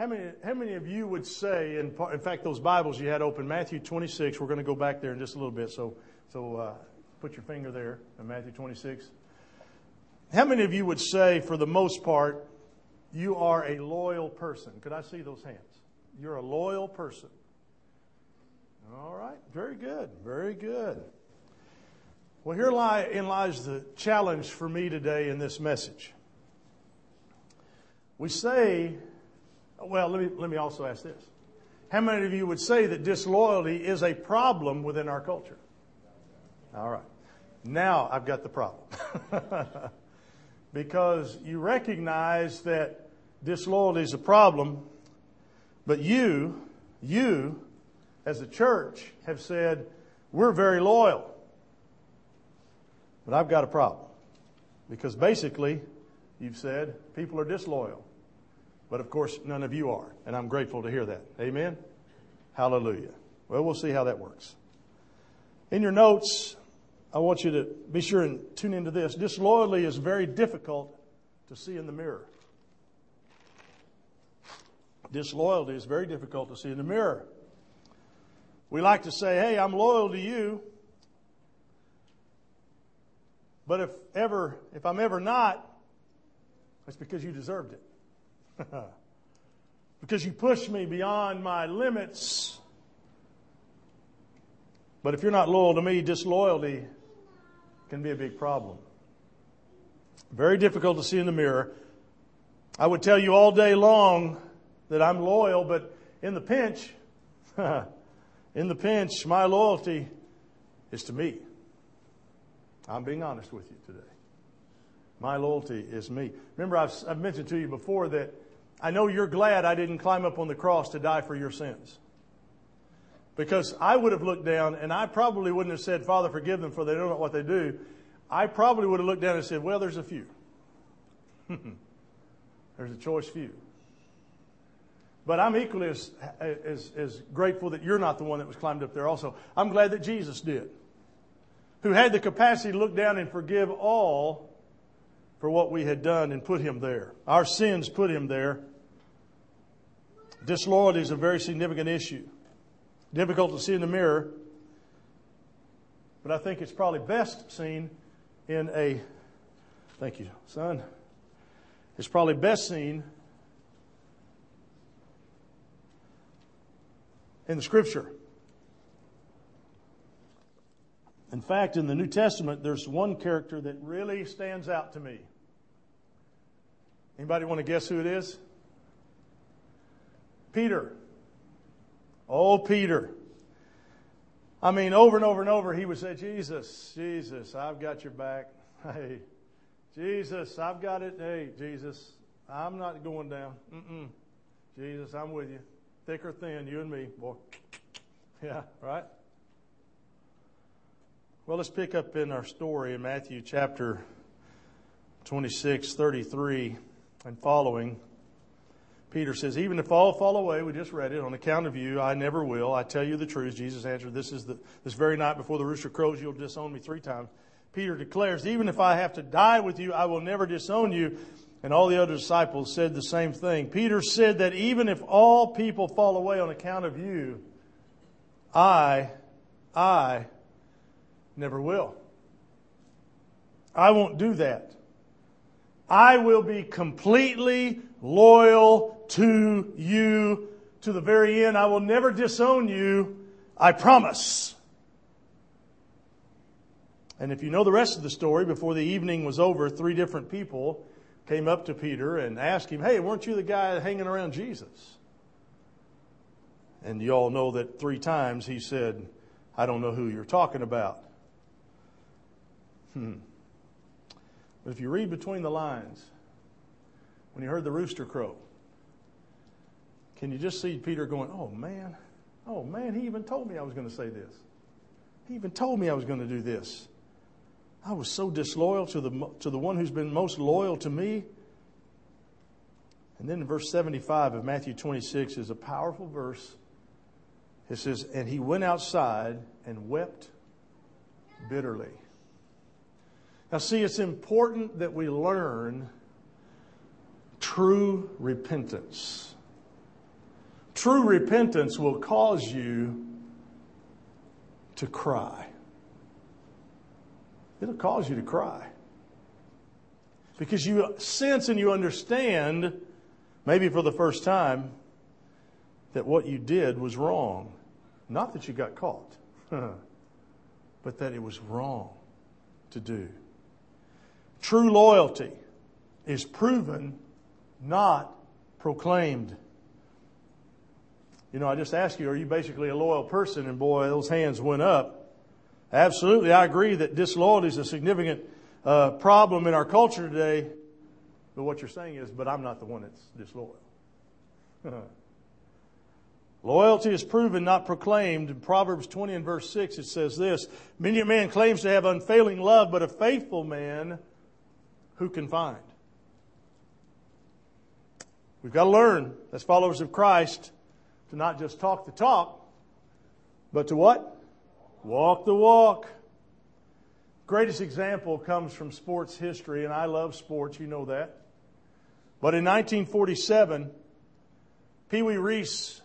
How many, how many of you would say, in, in fact, those Bibles you had open, Matthew 26, we're going to go back there in just a little bit, so, so uh, put your finger there in Matthew 26. How many of you would say, for the most part, you are a loyal person? Could I see those hands? You're a loyal person. All right, very good, very good. Well, here in lies the challenge for me today in this message. We say well, let me, let me also ask this. How many of you would say that disloyalty is a problem within our culture? All right. Now I've got the problem. because you recognize that disloyalty is a problem, but you, you, as a church, have said, we're very loyal. But I've got a problem. Because basically, you've said people are disloyal. But of course, none of you are. And I'm grateful to hear that. Amen? Hallelujah. Well, we'll see how that works. In your notes, I want you to be sure and tune into this. Disloyalty is very difficult to see in the mirror. Disloyalty is very difficult to see in the mirror. We like to say, hey, I'm loyal to you. But if ever, if I'm ever not, it's because you deserved it. because you push me beyond my limits. But if you're not loyal to me, disloyalty can be a big problem. Very difficult to see in the mirror. I would tell you all day long that I'm loyal, but in the pinch, in the pinch, my loyalty is to me. I'm being honest with you today. My loyalty is me. Remember, I've, I've mentioned to you before that I know you're glad I didn't climb up on the cross to die for your sins. Because I would have looked down and I probably wouldn't have said, Father, forgive them for they don't know what they do. I probably would have looked down and said, well, there's a few. there's a choice few. But I'm equally as, as, as grateful that you're not the one that was climbed up there also. I'm glad that Jesus did, who had the capacity to look down and forgive all for what we had done and put him there. Our sins put him there. Disloyalty is a very significant issue. Difficult to see in the mirror, but I think it's probably best seen in a, thank you, son. It's probably best seen in the scripture. In fact, in the New Testament, there's one character that really stands out to me. Anybody want to guess who it is? Peter. Oh, Peter. I mean, over and over and over, he would say, Jesus, Jesus, I've got your back. Hey, Jesus, I've got it. Hey, Jesus, I'm not going down. Mm-mm. Jesus, I'm with you. Thick or thin, you and me, boy. Yeah, right? Well, let's pick up in our story in Matthew chapter 26, 33 and following. Peter says, Even if all fall away, we just read it, on account of you, I never will. I tell you the truth. Jesus answered, This is the, this very night before the rooster crows, you'll disown me three times. Peter declares, Even if I have to die with you, I will never disown you. And all the other disciples said the same thing. Peter said that even if all people fall away on account of you, I, I never will. I won't do that. I will be completely loyal to you to the very end. I will never disown you. I promise. And if you know the rest of the story, before the evening was over, three different people came up to Peter and asked him, Hey, weren't you the guy hanging around Jesus? And you all know that three times he said, I don't know who you're talking about. Hmm. But if you read between the lines, when you heard the rooster crow, can you just see Peter going, Oh man, oh man, he even told me I was going to say this. He even told me I was going to do this. I was so disloyal to the, to the one who's been most loyal to me. And then in verse 75 of Matthew 26 is a powerful verse. It says, And he went outside and wept bitterly. Now, see, it's important that we learn true repentance. True repentance will cause you to cry. It'll cause you to cry. Because you sense and you understand, maybe for the first time, that what you did was wrong. Not that you got caught, but that it was wrong to do. True loyalty is proven, not proclaimed. You know, I just asked you, are you basically a loyal person? And boy, those hands went up. Absolutely, I agree that disloyalty is a significant uh, problem in our culture today. But what you're saying is, but I'm not the one that's disloyal. Loyalty is proven, not proclaimed. In Proverbs 20 and verse 6, it says this Many a man claims to have unfailing love, but a faithful man who can find? We've got to learn, as followers of Christ, to not just talk the talk, but to what? Walk the walk. Greatest example comes from sports history, and I love sports, you know that. But in 1947, Pee Wee Reese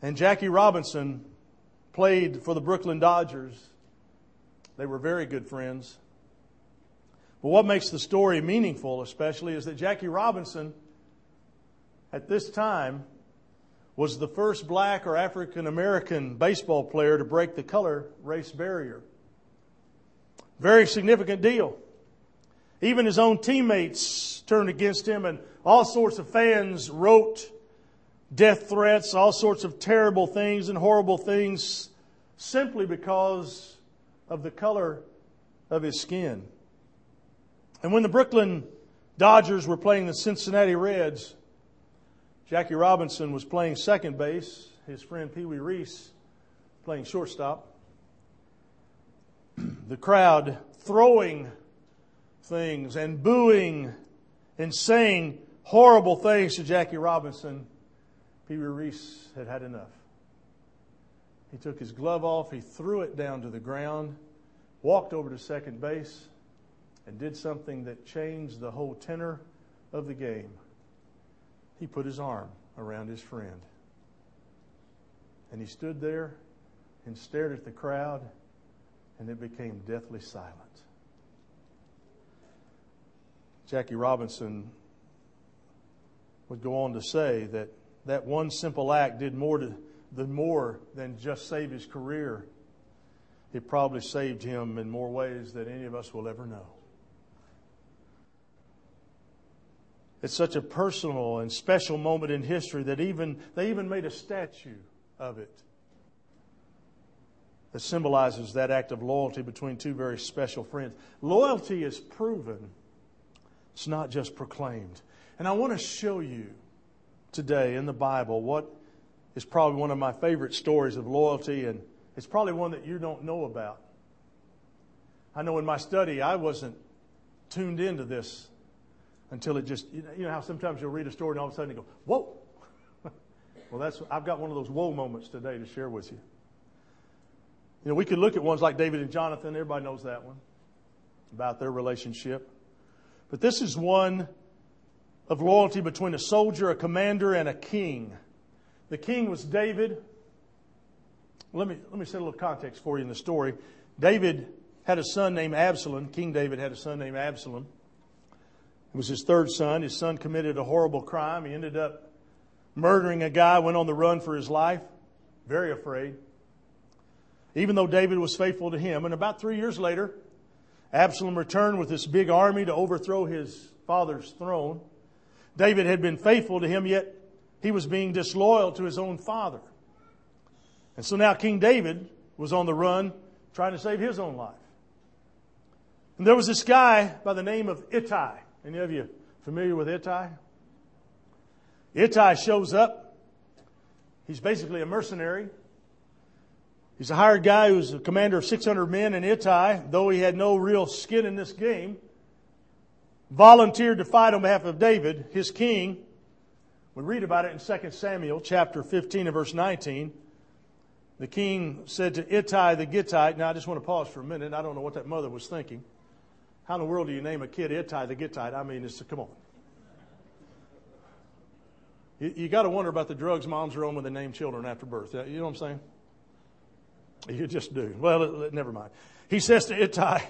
and Jackie Robinson played for the Brooklyn Dodgers. They were very good friends. But what makes the story meaningful, especially, is that Jackie Robinson, at this time, was the first black or African American baseball player to break the color race barrier. Very significant deal. Even his own teammates turned against him, and all sorts of fans wrote death threats, all sorts of terrible things and horrible things simply because of the color of his skin. And when the Brooklyn Dodgers were playing the Cincinnati Reds, Jackie Robinson was playing second base, his friend Pee Wee Reese playing shortstop. The crowd throwing things and booing and saying horrible things to Jackie Robinson Pee Wee Reese had had enough. He took his glove off, he threw it down to the ground, walked over to second base, and did something that changed the whole tenor of the game. He put his arm around his friend. And he stood there and stared at the crowd, and it became deathly silent. Jackie Robinson would go on to say that that one simple act did more to, than more than just save his career. It probably saved him in more ways than any of us will ever know. It's such a personal and special moment in history that even they even made a statue of it that symbolizes that act of loyalty between two very special friends. Loyalty is proven. It's not just proclaimed. And I want to show you today in the Bible what is probably one of my favorite stories of loyalty, and it's probably one that you don't know about. I know in my study I wasn't tuned into this until it just, you know how sometimes you'll read a story and all of a sudden you go, whoa. well, that's, I've got one of those whoa moments today to share with you. You know, we could look at ones like David and Jonathan. Everybody knows that one about their relationship. But this is one of loyalty between a soldier, a commander, and a king. The king was David. Let me, let me set a little context for you in the story. David had a son named Absalom. King David had a son named Absalom. It was his third son. His son committed a horrible crime. He ended up murdering a guy, went on the run for his life, very afraid. Even though David was faithful to him. And about three years later, Absalom returned with this big army to overthrow his father's throne. David had been faithful to him, yet he was being disloyal to his own father. And so now King David was on the run trying to save his own life. And there was this guy by the name of Ittai. Any of you familiar with Ittai? Ittai shows up. He's basically a mercenary. He's a hired guy who's a commander of 600 men in Ittai, though he had no real skin in this game volunteered to fight on behalf of David, his king. We read about it in 2 Samuel chapter 15 and verse 19. The king said to Ittai the Gittite, now I just want to pause for a minute. I don't know what that mother was thinking. How in the world do you name a kid Ittai the Gittite? I mean, it's, come on. You, you got to wonder about the drugs moms are on when they name children after birth. You know what I'm saying? You just do. Well, never mind. He says to Ittai,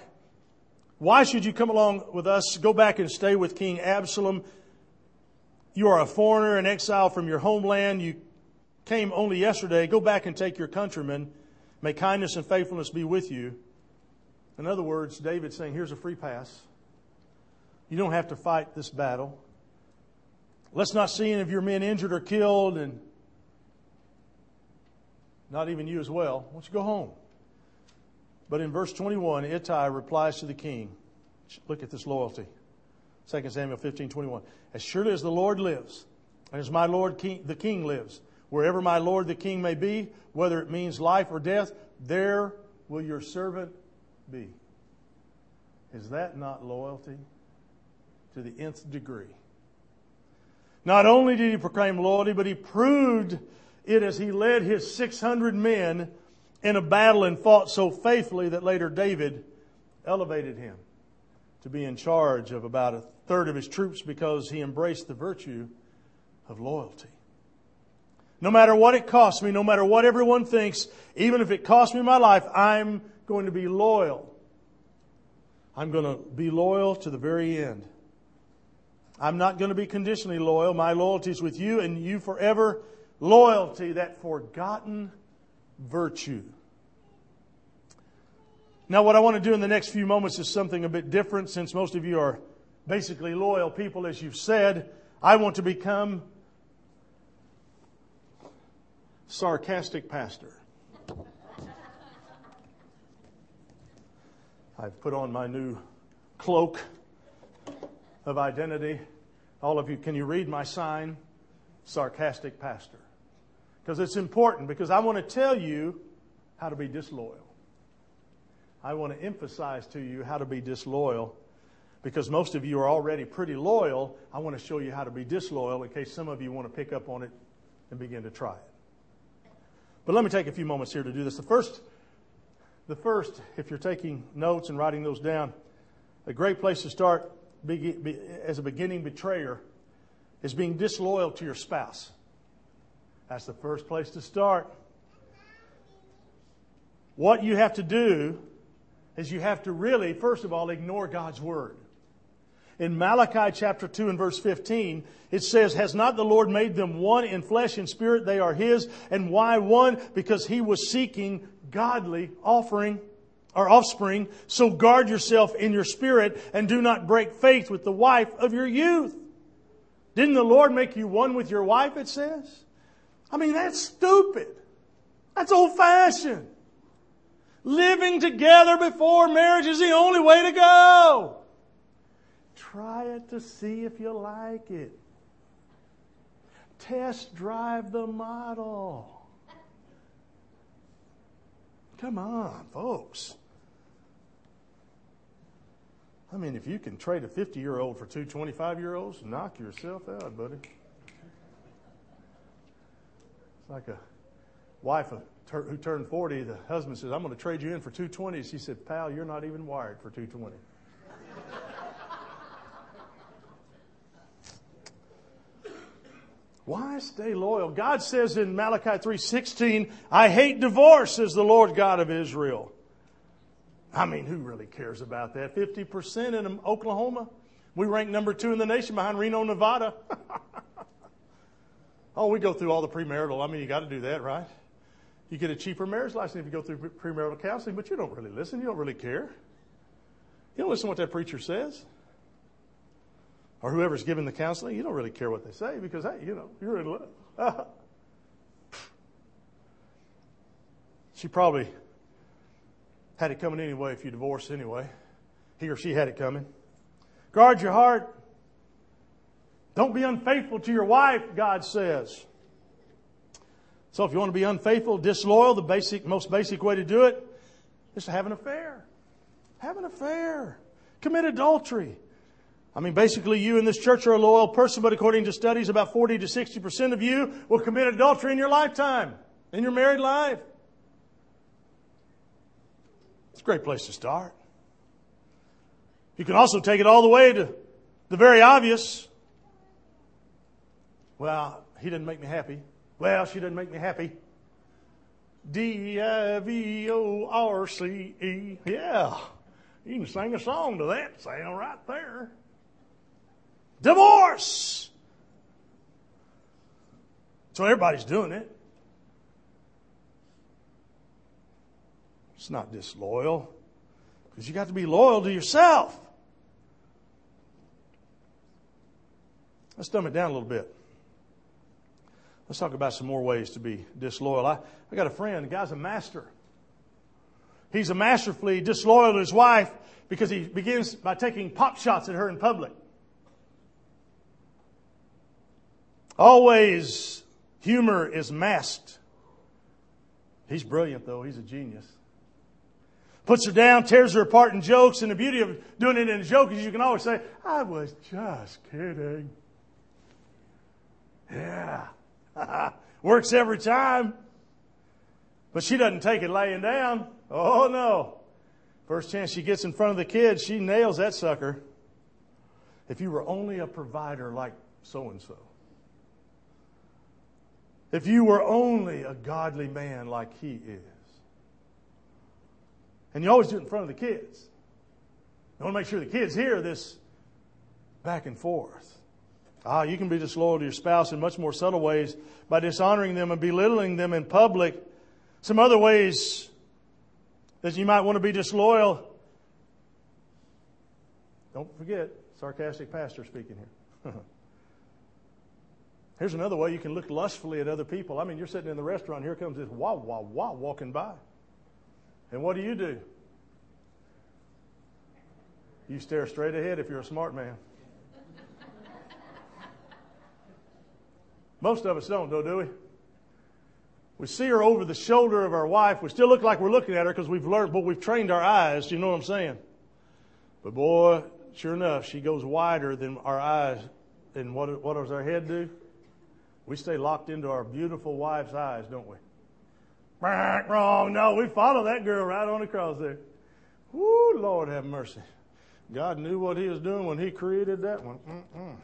Why should you come along with us? Go back and stay with King Absalom. You are a foreigner and exile from your homeland. You came only yesterday. Go back and take your countrymen. May kindness and faithfulness be with you. In other words, David's saying, Here's a free pass. You don't have to fight this battle. Let's not see any of your men injured or killed, and not even you as well. Why don't you go home? But in verse 21, Ittai replies to the king. Look at this loyalty. 2 Samuel 15, 21. As surely as the Lord lives, and as my Lord king, the king lives, wherever my Lord the king may be, whether it means life or death, there will your servant be. Is that not loyalty to the nth degree? Not only did he proclaim loyalty, but he proved it as he led his 600 men in a battle and fought so faithfully that later David elevated him to be in charge of about a third of his troops because he embraced the virtue of loyalty. No matter what it costs me, no matter what everyone thinks, even if it costs me my life, I'm going to be loyal. I'm going to be loyal to the very end. I'm not going to be conditionally loyal. My loyalty is with you and you forever. Loyalty, that forgotten virtue. Now, what I want to do in the next few moments is something a bit different since most of you are basically loyal people, as you've said. I want to become sarcastic pastor. I've put on my new cloak of identity. All of you, can you read my sign? Sarcastic pastor. Because it's important, because I want to tell you how to be disloyal. I want to emphasize to you how to be disloyal because most of you are already pretty loyal. I want to show you how to be disloyal in case some of you want to pick up on it and begin to try it. But let me take a few moments here to do this. The first, the first, if you're taking notes and writing those down, a great place to start as a beginning betrayer is being disloyal to your spouse. That's the first place to start. What you have to do is you have to really, first of all, ignore God's word. In Malachi chapter 2 and verse 15, it says, Has not the Lord made them one in flesh and spirit? They are His. And why one? Because He was seeking godly offering or offspring. So guard yourself in your spirit and do not break faith with the wife of your youth. Didn't the Lord make you one with your wife, it says? I mean, that's stupid. That's old fashioned. Living together before marriage is the only way to go. Try it to see if you like it. Test drive the model. Come on, folks. I mean, if you can trade a 50 year old for two 25 year olds, knock yourself out, buddy. It's like a wife who turned 40, the husband says, I'm going to trade you in for 220. She said, Pal, you're not even wired for 220. Why stay loyal? God says in Malachi 3:16, "I hate divorce," says the Lord God of Israel. I mean, who really cares about that? 50% in Oklahoma. We rank number two in the nation behind Reno, Nevada. oh, we go through all the premarital. I mean, you got to do that, right? You get a cheaper marriage license if you go through premarital counseling, but you don't really listen. You don't really care. You don't listen to what that preacher says. Or whoever's giving the counseling, you don't really care what they say because, hey, you know, you're in love. she probably had it coming anyway if you divorce anyway. He or she had it coming. Guard your heart. Don't be unfaithful to your wife, God says. So if you want to be unfaithful, disloyal, the basic, most basic way to do it is to have an affair. Have an affair. Commit adultery. I mean, basically, you in this church are a loyal person, but according to studies, about 40 to 60% of you will commit adultery in your lifetime, in your married life. It's a great place to start. You can also take it all the way to the very obvious. Well, he didn't make me happy. Well, she didn't make me happy. D I V O R C E. Yeah. You can sing a song to that sound right there. Divorce! So everybody's doing it. It's not disloyal because you got to be loyal to yourself. Let's dumb it down a little bit. Let's talk about some more ways to be disloyal. I, I got a friend, the guy's a master. He's a masterfully disloyal to his wife because he begins by taking pop shots at her in public. Always humor is masked. He's brilliant though, he's a genius. Puts her down, tears her apart in jokes, and the beauty of doing it in a joke is you can always say, I was just kidding. Yeah. Works every time. But she doesn't take it laying down. Oh no. First chance she gets in front of the kids, she nails that sucker. If you were only a provider like so and so. If you were only a godly man like he is. And you always do it in front of the kids. You want to make sure the kids hear this back and forth. Ah, you can be disloyal to your spouse in much more subtle ways by dishonoring them and belittling them in public. Some other ways that you might want to be disloyal. Don't forget, sarcastic pastor speaking here. Here's another way you can look lustfully at other people. I mean, you're sitting in the restaurant, here comes this wah, wah, wah walking by. And what do you do? You stare straight ahead if you're a smart man. Most of us don't, though, do we? We see her over the shoulder of our wife. We still look like we're looking at her because we've learned, but we've trained our eyes. You know what I'm saying? But boy, sure enough, she goes wider than our eyes. And what, what does our head do? We stay locked into our beautiful wife's eyes, don't we? Wrong. No, we follow that girl right on across there. Woo, Lord have mercy. God knew what He was doing when He created that one. Mm-mm.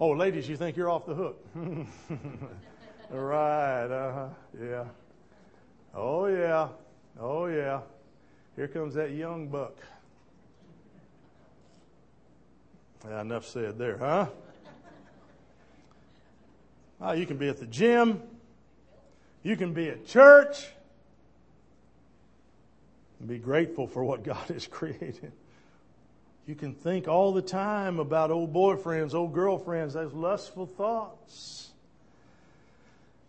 Oh, ladies, you think you're off the hook. right, uh huh. Yeah. Oh, yeah. Oh, yeah. Here comes that young buck. Yeah, enough said there, huh? Oh, you can be at the gym. You can be at church. And be grateful for what God has created. You can think all the time about old boyfriends, old girlfriends, those lustful thoughts.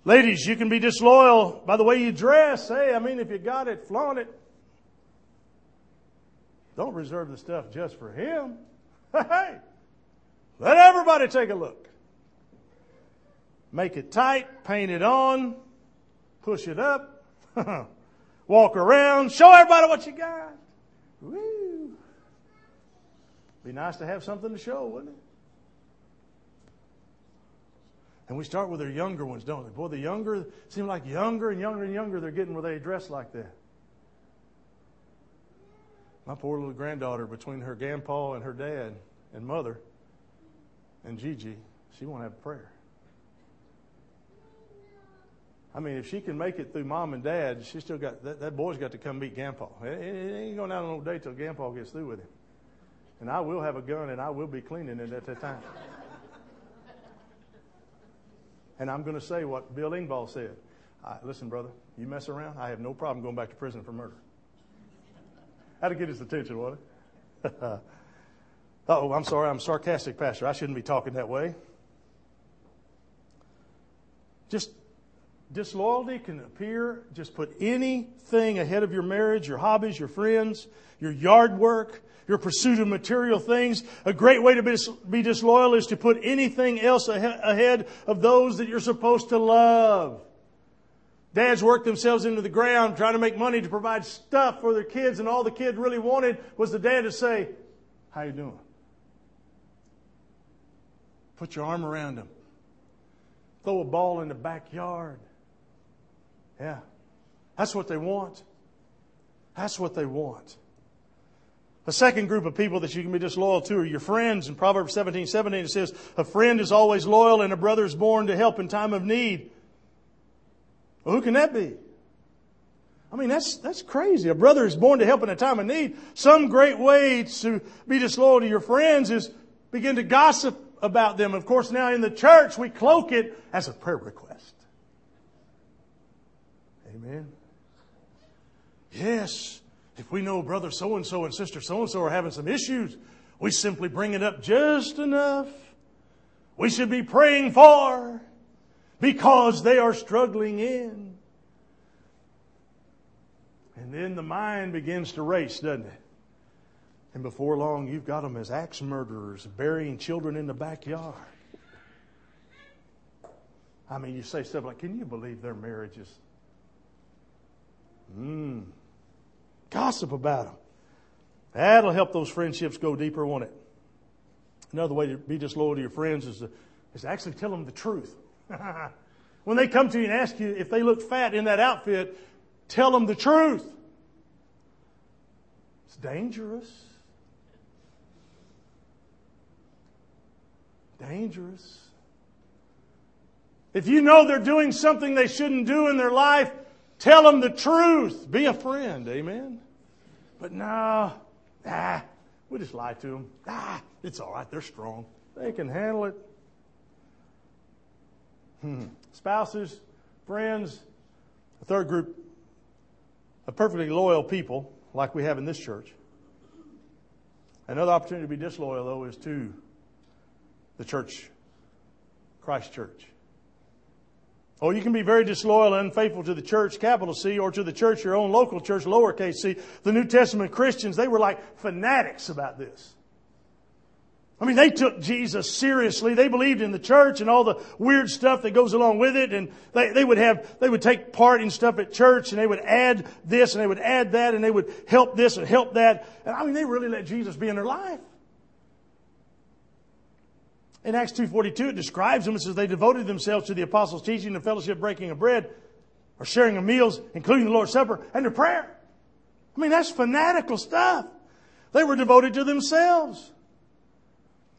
Ladies, you can be disloyal by the way you dress. Hey, I mean, if you got it, flaunt it. Don't reserve the stuff just for him. Hey, let everybody take a look. Make it tight, paint it on, push it up, walk around, show everybody what you got. Woo. Be nice to have something to show, wouldn't it? And we start with our younger ones, don't we? Boy, the younger seem like younger and younger and younger they're getting where they dress like that. My poor little granddaughter, between her grandpa and her dad and mother and Gigi, she won't have prayer. I mean, if she can make it through mom and dad, she still got that, that boy's got to come meet grandpa. It, it ain't going out on no date till grandpa gets through with him. And I will have a gun and I will be cleaning it at that time. and I'm going to say what Bill Engvall said. listen, brother, you mess around, I have no problem going back to prison for murder. To get his attention, wasn't it? oh, I'm sorry, I'm sarcastic, Pastor. I shouldn't be talking that way. Just disloyalty can appear, just put anything ahead of your marriage, your hobbies, your friends, your yard work, your pursuit of material things. A great way to be, disloyal is to put anything else ahead of those that you're supposed to love. Dads work themselves into the ground trying to make money to provide stuff for their kids, and all the kid really wanted was the dad to say, How you doing? Put your arm around him. Throw a ball in the backyard. Yeah. That's what they want. That's what they want. A second group of people that you can be disloyal to are your friends. In Proverbs 17, 17 it says, a friend is always loyal and a brother is born to help in time of need. Well, who can that be? I mean, that's, that's crazy. A brother is born to help in a time of need. Some great way to be disloyal to your friends is begin to gossip about them. Of course, now in the church, we cloak it as a prayer request. Amen. Yes, if we know brother so and so and sister so and so are having some issues, we simply bring it up just enough. We should be praying for because they are struggling in. And then the mind begins to race, doesn't it? And before long, you've got them as axe murderers, burying children in the backyard. I mean, you say stuff like, can you believe their marriages? Mmm. Gossip about them. That'll help those friendships go deeper, won't it? Another way to be disloyal to your friends is to, is to actually tell them the truth. when they come to you and ask you if they look fat in that outfit, tell them the truth. It's dangerous. Dangerous. If you know they're doing something they shouldn't do in their life, tell them the truth. Be a friend. Amen. But no, ah, we just lie to them. Ah, it's all right. They're strong. They can handle it. Hmm. Spouses, friends, a third group of perfectly loyal people, like we have in this church. Another opportunity to be disloyal, though, is to the church, Christ Church. Oh, you can be very disloyal and unfaithful to the church, capital C, or to the church, your own local church, lowercase c. The New Testament Christians, they were like fanatics about this. I mean, they took Jesus seriously. They believed in the church and all the weird stuff that goes along with it. And they, they would have, they would take part in stuff at church and they would add this and they would add that and they would help this and help that. And I mean, they really let Jesus be in their life. In Acts 2.42, it describes them. It says they devoted themselves to the apostles' teaching, the fellowship, breaking of bread, or sharing of meals, including the Lord's Supper, and to prayer. I mean, that's fanatical stuff. They were devoted to themselves.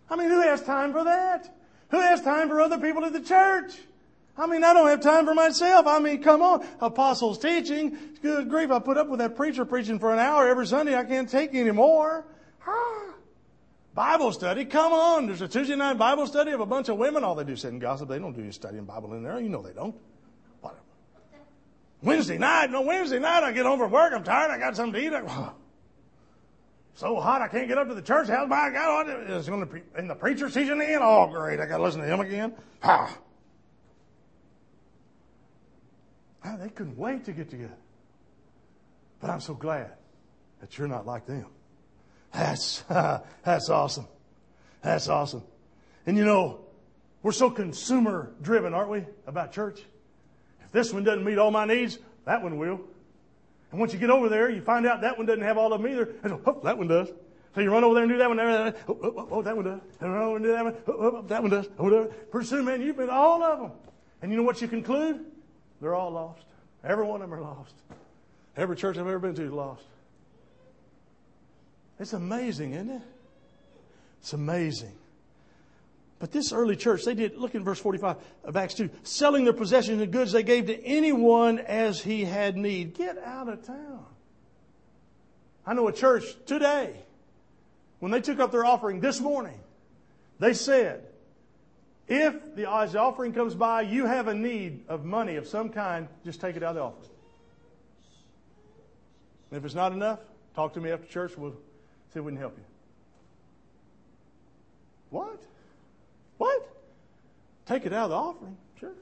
I mean, who has time for that? Who has time for other people at the church? I mean, I don't have time for myself. I mean, come on. Apostles teaching. Good grief. I put up with that preacher preaching for an hour every Sunday. I can't take any more. Ah. Bible study. Come on. There's a Tuesday night Bible study of a bunch of women. All they do is sit and gossip. They don't do any studying Bible in there. You know they don't. Whatever. Wednesday night. No, Wednesday night I get home from work. I'm tired. I got something to eat. I, so hot I can't get up to the church house. My God, it's going to be, and the preacher's teaching again. Oh, great! I got to listen to him again. Ha! Ah, they couldn't wait to get together. But I'm so glad that you're not like them. That's that's awesome. That's awesome. And you know, we're so consumer driven, aren't we, about church? If this one doesn't meet all my needs, that one will. And once you get over there, you find out that one doesn't have all of them either. And oh, that one does. So you run over there and do that one. Oh, oh, oh, oh that one does. And run over and do that one. Oh, oh, oh that one does. Oh, Pretty soon, man, you've been all of them. And you know what you conclude? They're all lost. Every one of them are lost. Every church I've ever been to is lost. It's amazing, isn't it? It's amazing. But this early church, they did, look in verse 45 of Acts 2, selling their possessions and goods they gave to anyone as he had need. Get out of town. I know a church today, when they took up their offering this morning, they said, if the, offering comes by, you have a need of money of some kind, just take it out of the offering. And if it's not enough, talk to me after church. We'll if we can help you. What? What? Take it out of the offering. Sure.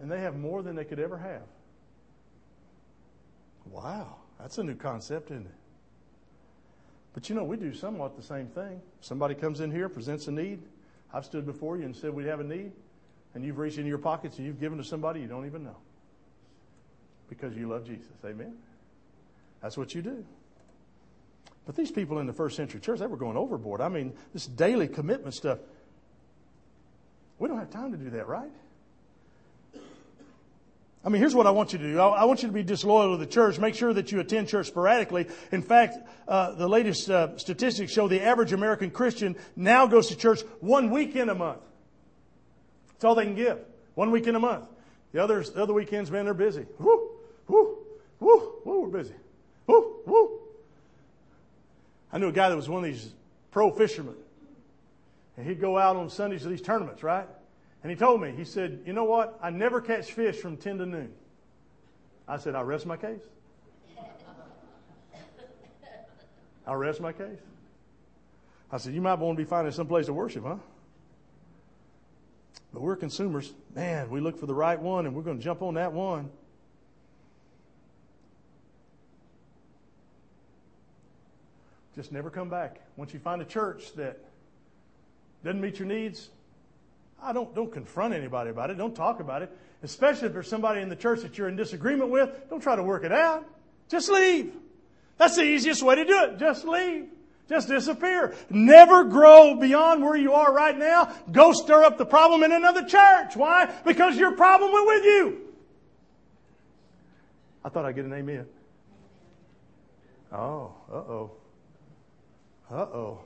And they have more than they could ever have. Wow. That's a new concept, isn't it? But you know, we do somewhat the same thing. Somebody comes in here, presents a need. I've stood before you and said we have a need, and you've reached into your pockets and you've given to somebody you don't even know. Because you love Jesus. Amen? That's what you do. But these people in the first century church, they were going overboard. I mean, this daily commitment stuff. We don't have time to do that, right? I mean, here's what I want you to do. I, want you to be disloyal to the church. Make sure that you attend church sporadically. In fact, uh, the latest uh, statistics show the average American Christian now goes to church one weekend a month. That's all they can give. One weekend a month. The others, the other weekends, man, they're busy. Woo, woo, woo, woo, we're busy. Woo, woo. I knew a guy that was one of these pro fishermen. And he'd go out on Sundays to these tournaments, right? And he told me, he said, You know what? I never catch fish from 10 to noon. I said, I'll rest my case. I'll rest my case. I said, You might want to be finding some place to worship, huh? But we're consumers. Man, we look for the right one and we're going to jump on that one. Just never come back. Once you find a church that doesn't meet your needs, I don't, don't confront anybody about it. Don't talk about it. Especially if there's somebody in the church that you're in disagreement with. Don't try to work it out. Just leave. That's the easiest way to do it. Just leave. Just disappear. Never grow beyond where you are right now. Go stir up the problem in another church. Why? Because your problem went with you. I thought I'd get an amen. Oh, uh oh. Uh oh.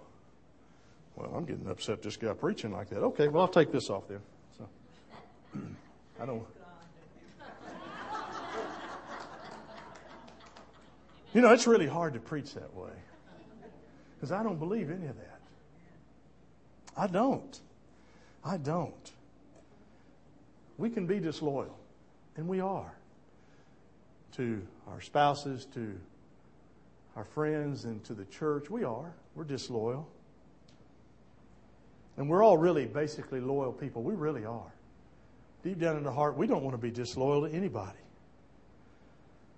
Well, I'm getting upset this guy preaching like that. Okay, well, I'll take this off then. So, I don't. You know, it's really hard to preach that way because I don't believe any of that. I don't. I don't. We can be disloyal, and we are to our spouses, to our friends, and to the church. We are. We're disloyal. And we're all really basically loyal people. We really are. Deep down in the heart, we don't want to be disloyal to anybody.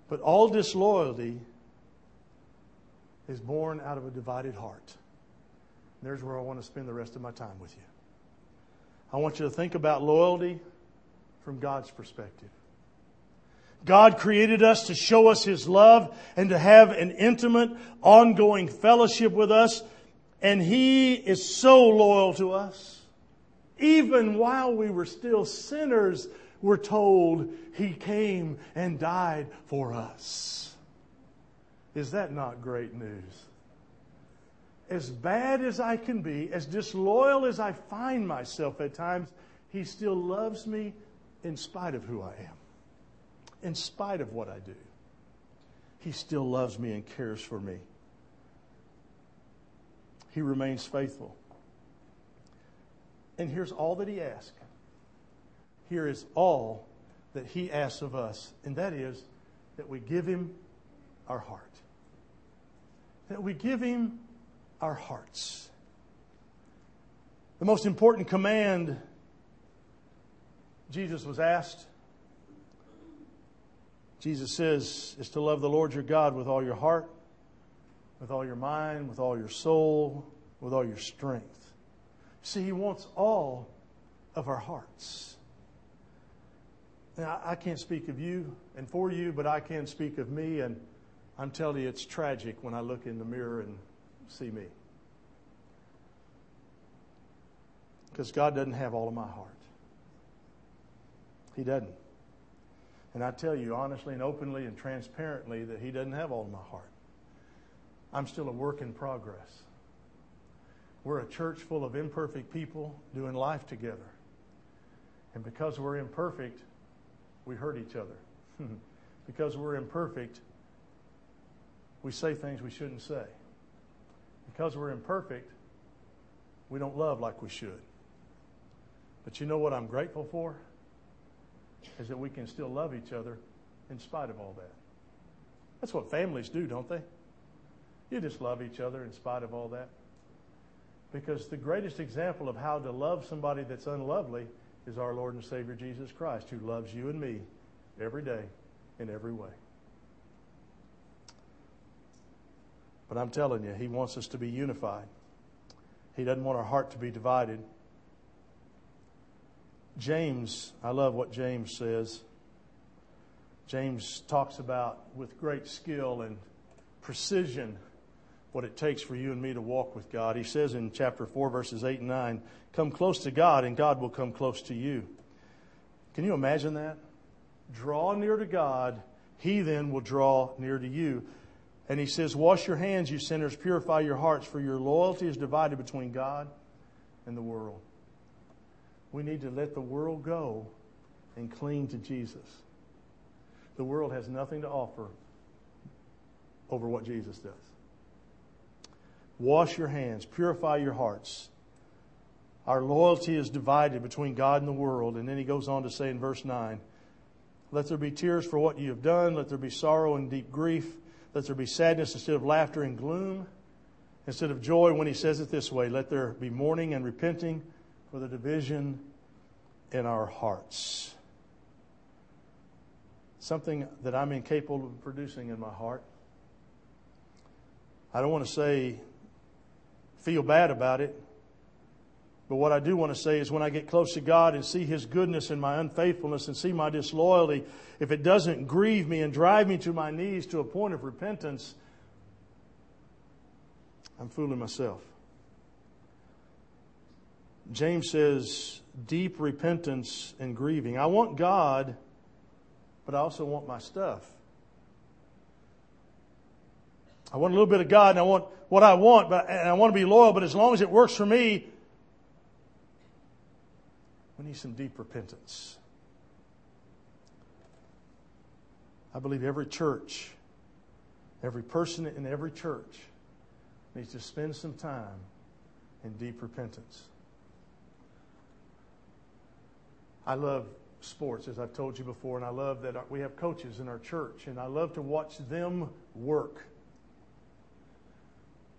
But all disloyalty is born out of a divided heart. And there's where I want to spend the rest of my time with you. I want you to think about loyalty from God's perspective. God created us to show us His love and to have an intimate, ongoing fellowship with us and He is so loyal to us. Even while we were still sinners, we're told He came and died for us. Is that not great news? As bad as I can be, as disloyal as I find myself at times, He still loves me in spite of who I am, in spite of what I do. He still loves me and cares for me he remains faithful. And here's all that he asks. Here is all that he asks of us, and that is that we give him our heart. That we give him our hearts. The most important command Jesus was asked, Jesus says, is to love the Lord your God with all your heart, with all your mind, with all your soul, with all your strength. See, He wants all of our hearts. Now, I can't speak of you and for you, but I can speak of me, and I'm telling you, it's tragic when I look in the mirror and see me. Because God doesn't have all of my heart. He doesn't. And I tell you honestly and openly and transparently that He doesn't have all of my heart. I'm still a work in progress. We're a church full of imperfect people doing life together. And because we're imperfect, we hurt each other. because we're imperfect, we say things we shouldn't say. Because we're imperfect, we don't love like we should. But you know what I'm grateful for? Is that we can still love each other in spite of all that. That's what families do, don't they? You just love each other in spite of all that. Because the greatest example of how to love somebody that's unlovely is our Lord and Savior Jesus Christ, who loves you and me every day in every way. But I'm telling you, He wants us to be unified. He doesn't want our heart to be divided. James, I love what James says. James talks about with great skill and precision what it takes for you and me to walk with God. He says in chapter 4, verses 8 and 9, Come close to God, and God will come close to you. Can you imagine that? draw near to God, He then will draw near to you. And He says, Wash your hands, you sinners, purify your hearts, for your loyalty is divided between God and the world. We need to let the world go and cling to Jesus. The world has nothing to offer over what Jesus does. Wash your hands, purify your hearts. Our loyalty is divided between God and the world. And then he goes on to say in verse 9, Let there be tears for what you have done. Let there be sorrow and deep grief. Let there be sadness instead of laughter and gloom. Instead of joy, when he says it this way, let there be mourning and repenting for the division in our hearts. Something that I'm incapable of producing in my heart. I don't want to say feel bad about it. But what I do want to say is when I get close to God and see His goodness and my unfaithfulness and see my disloyalty, if it doesn't grieve me and drive me to my knees to a point of repentance, I'm fooling myself. James says, deep repentance and grieving. I want God, but I also want my stuff. I want a little bit of God and I want what I want, but and I want to be loyal, but as long as it works for me, we need some deep repentance. I believe every church, every person in every church needs to spend some time in deep repentance. I love sports, as I've told you before, and I love that we have coaches in our church, and I love to watch them work.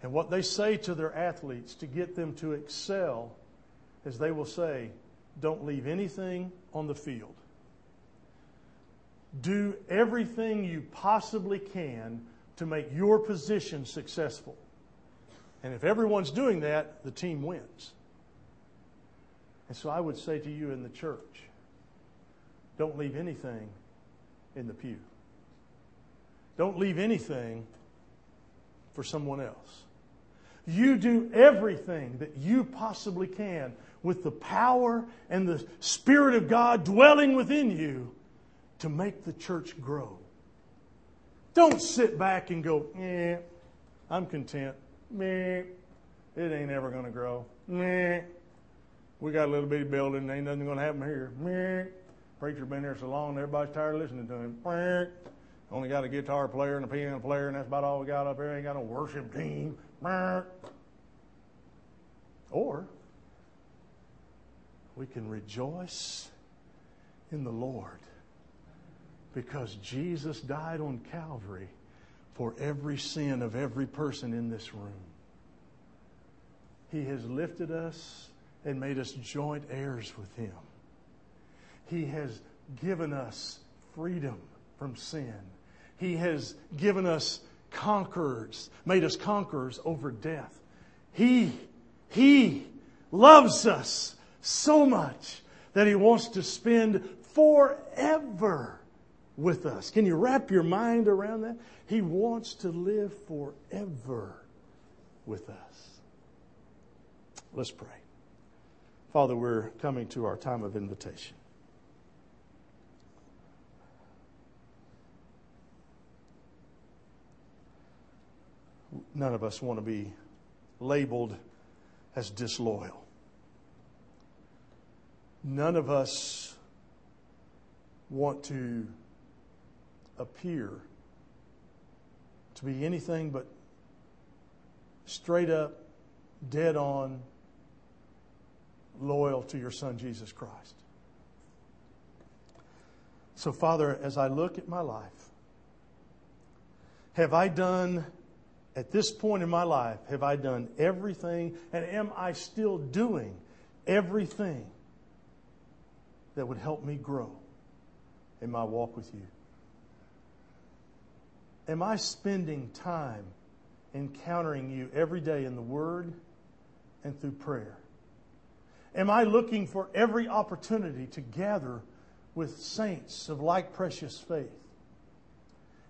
And what they say to their athletes to get them to excel is they will say, don't leave anything on the field. Do everything you possibly can to make your position successful. And if everyone's doing that, the team wins. And so I would say to you in the church, don't leave anything in the pew. Don't leave anything for someone else. You do everything that you possibly can with the power and the Spirit of God dwelling within you to make the church grow. Don't sit back and go, eh, I'm content. Meh, it ain't ever going to grow. Meh, we got a little bitty building, ain't nothing going to happen here. Preacher been there so long, everybody's tired of listening to him. Only got a guitar player and a piano player, and that's about all we got up here. Ain't got no worship team. Or we can rejoice in the Lord because Jesus died on Calvary for every sin of every person in this room. He has lifted us and made us joint heirs with Him. He has given us freedom from sin. He has given us conquerors, made us conquerors over death. He, He loves us so much that He wants to spend forever with us. Can you wrap your mind around that? He wants to live forever with us. Let's pray. Father, we're coming to our time of invitation. None of us want to be labeled as disloyal. None of us want to appear to be anything but straight up, dead on, loyal to your Son, Jesus Christ. So, Father, as I look at my life, have I done, at this point in my life, have I done everything, and am I still doing everything that would help me grow in my walk with you? Am I spending time encountering you every day in the Word and through prayer? Am I looking for every opportunity to gather with saints of like precious faith?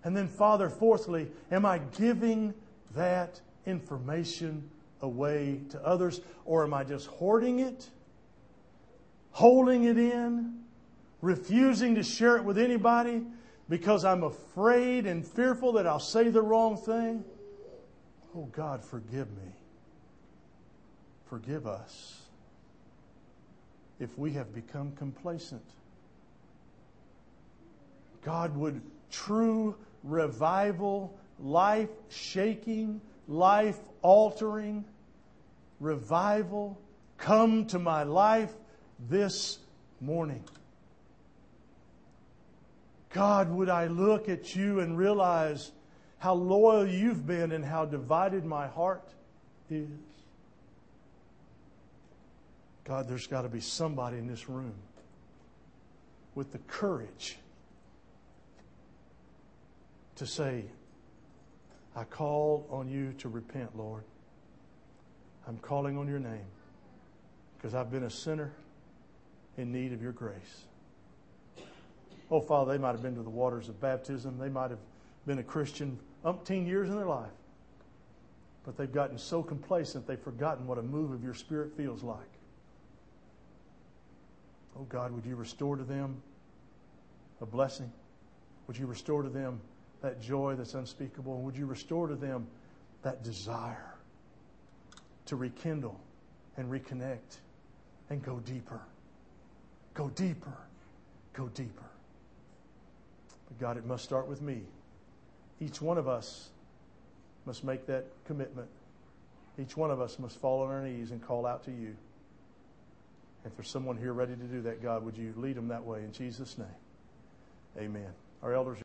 And then, Father, fourthly, am I giving that information away to others, or am I just hoarding it, holding it in, refusing to share it with anybody because I'm afraid and fearful that I'll say the wrong thing. Oh God, forgive me. Forgive us if we have become complacent. God would true revival, life shaking, life altering revival come to my life this morning. God, would I look at you and realize how loyal you've been and how divided my heart is? God, there's got to be somebody in this room with the courage to say, I call on you to repent, Lord. I'm calling on your name because I've been a sinner in need of your grace. Oh, Father, they might have been to the waters of baptism. They might have been a Christian umpteen years in their life. But they've gotten so complacent, they've forgotten what a move of your Spirit feels like. Oh, God, would you restore to them a blessing? Would you restore to them that joy that's unspeakable? And would you restore to them that desire to rekindle and reconnect and go deeper? Go deeper. Go deeper. But God, it must start with me. Each one of us must make that commitment. Each one of us must fall on our knees and call out to you. If there's someone here ready to do that, God, would you lead them that way in Jesus' name? Amen. Our elders.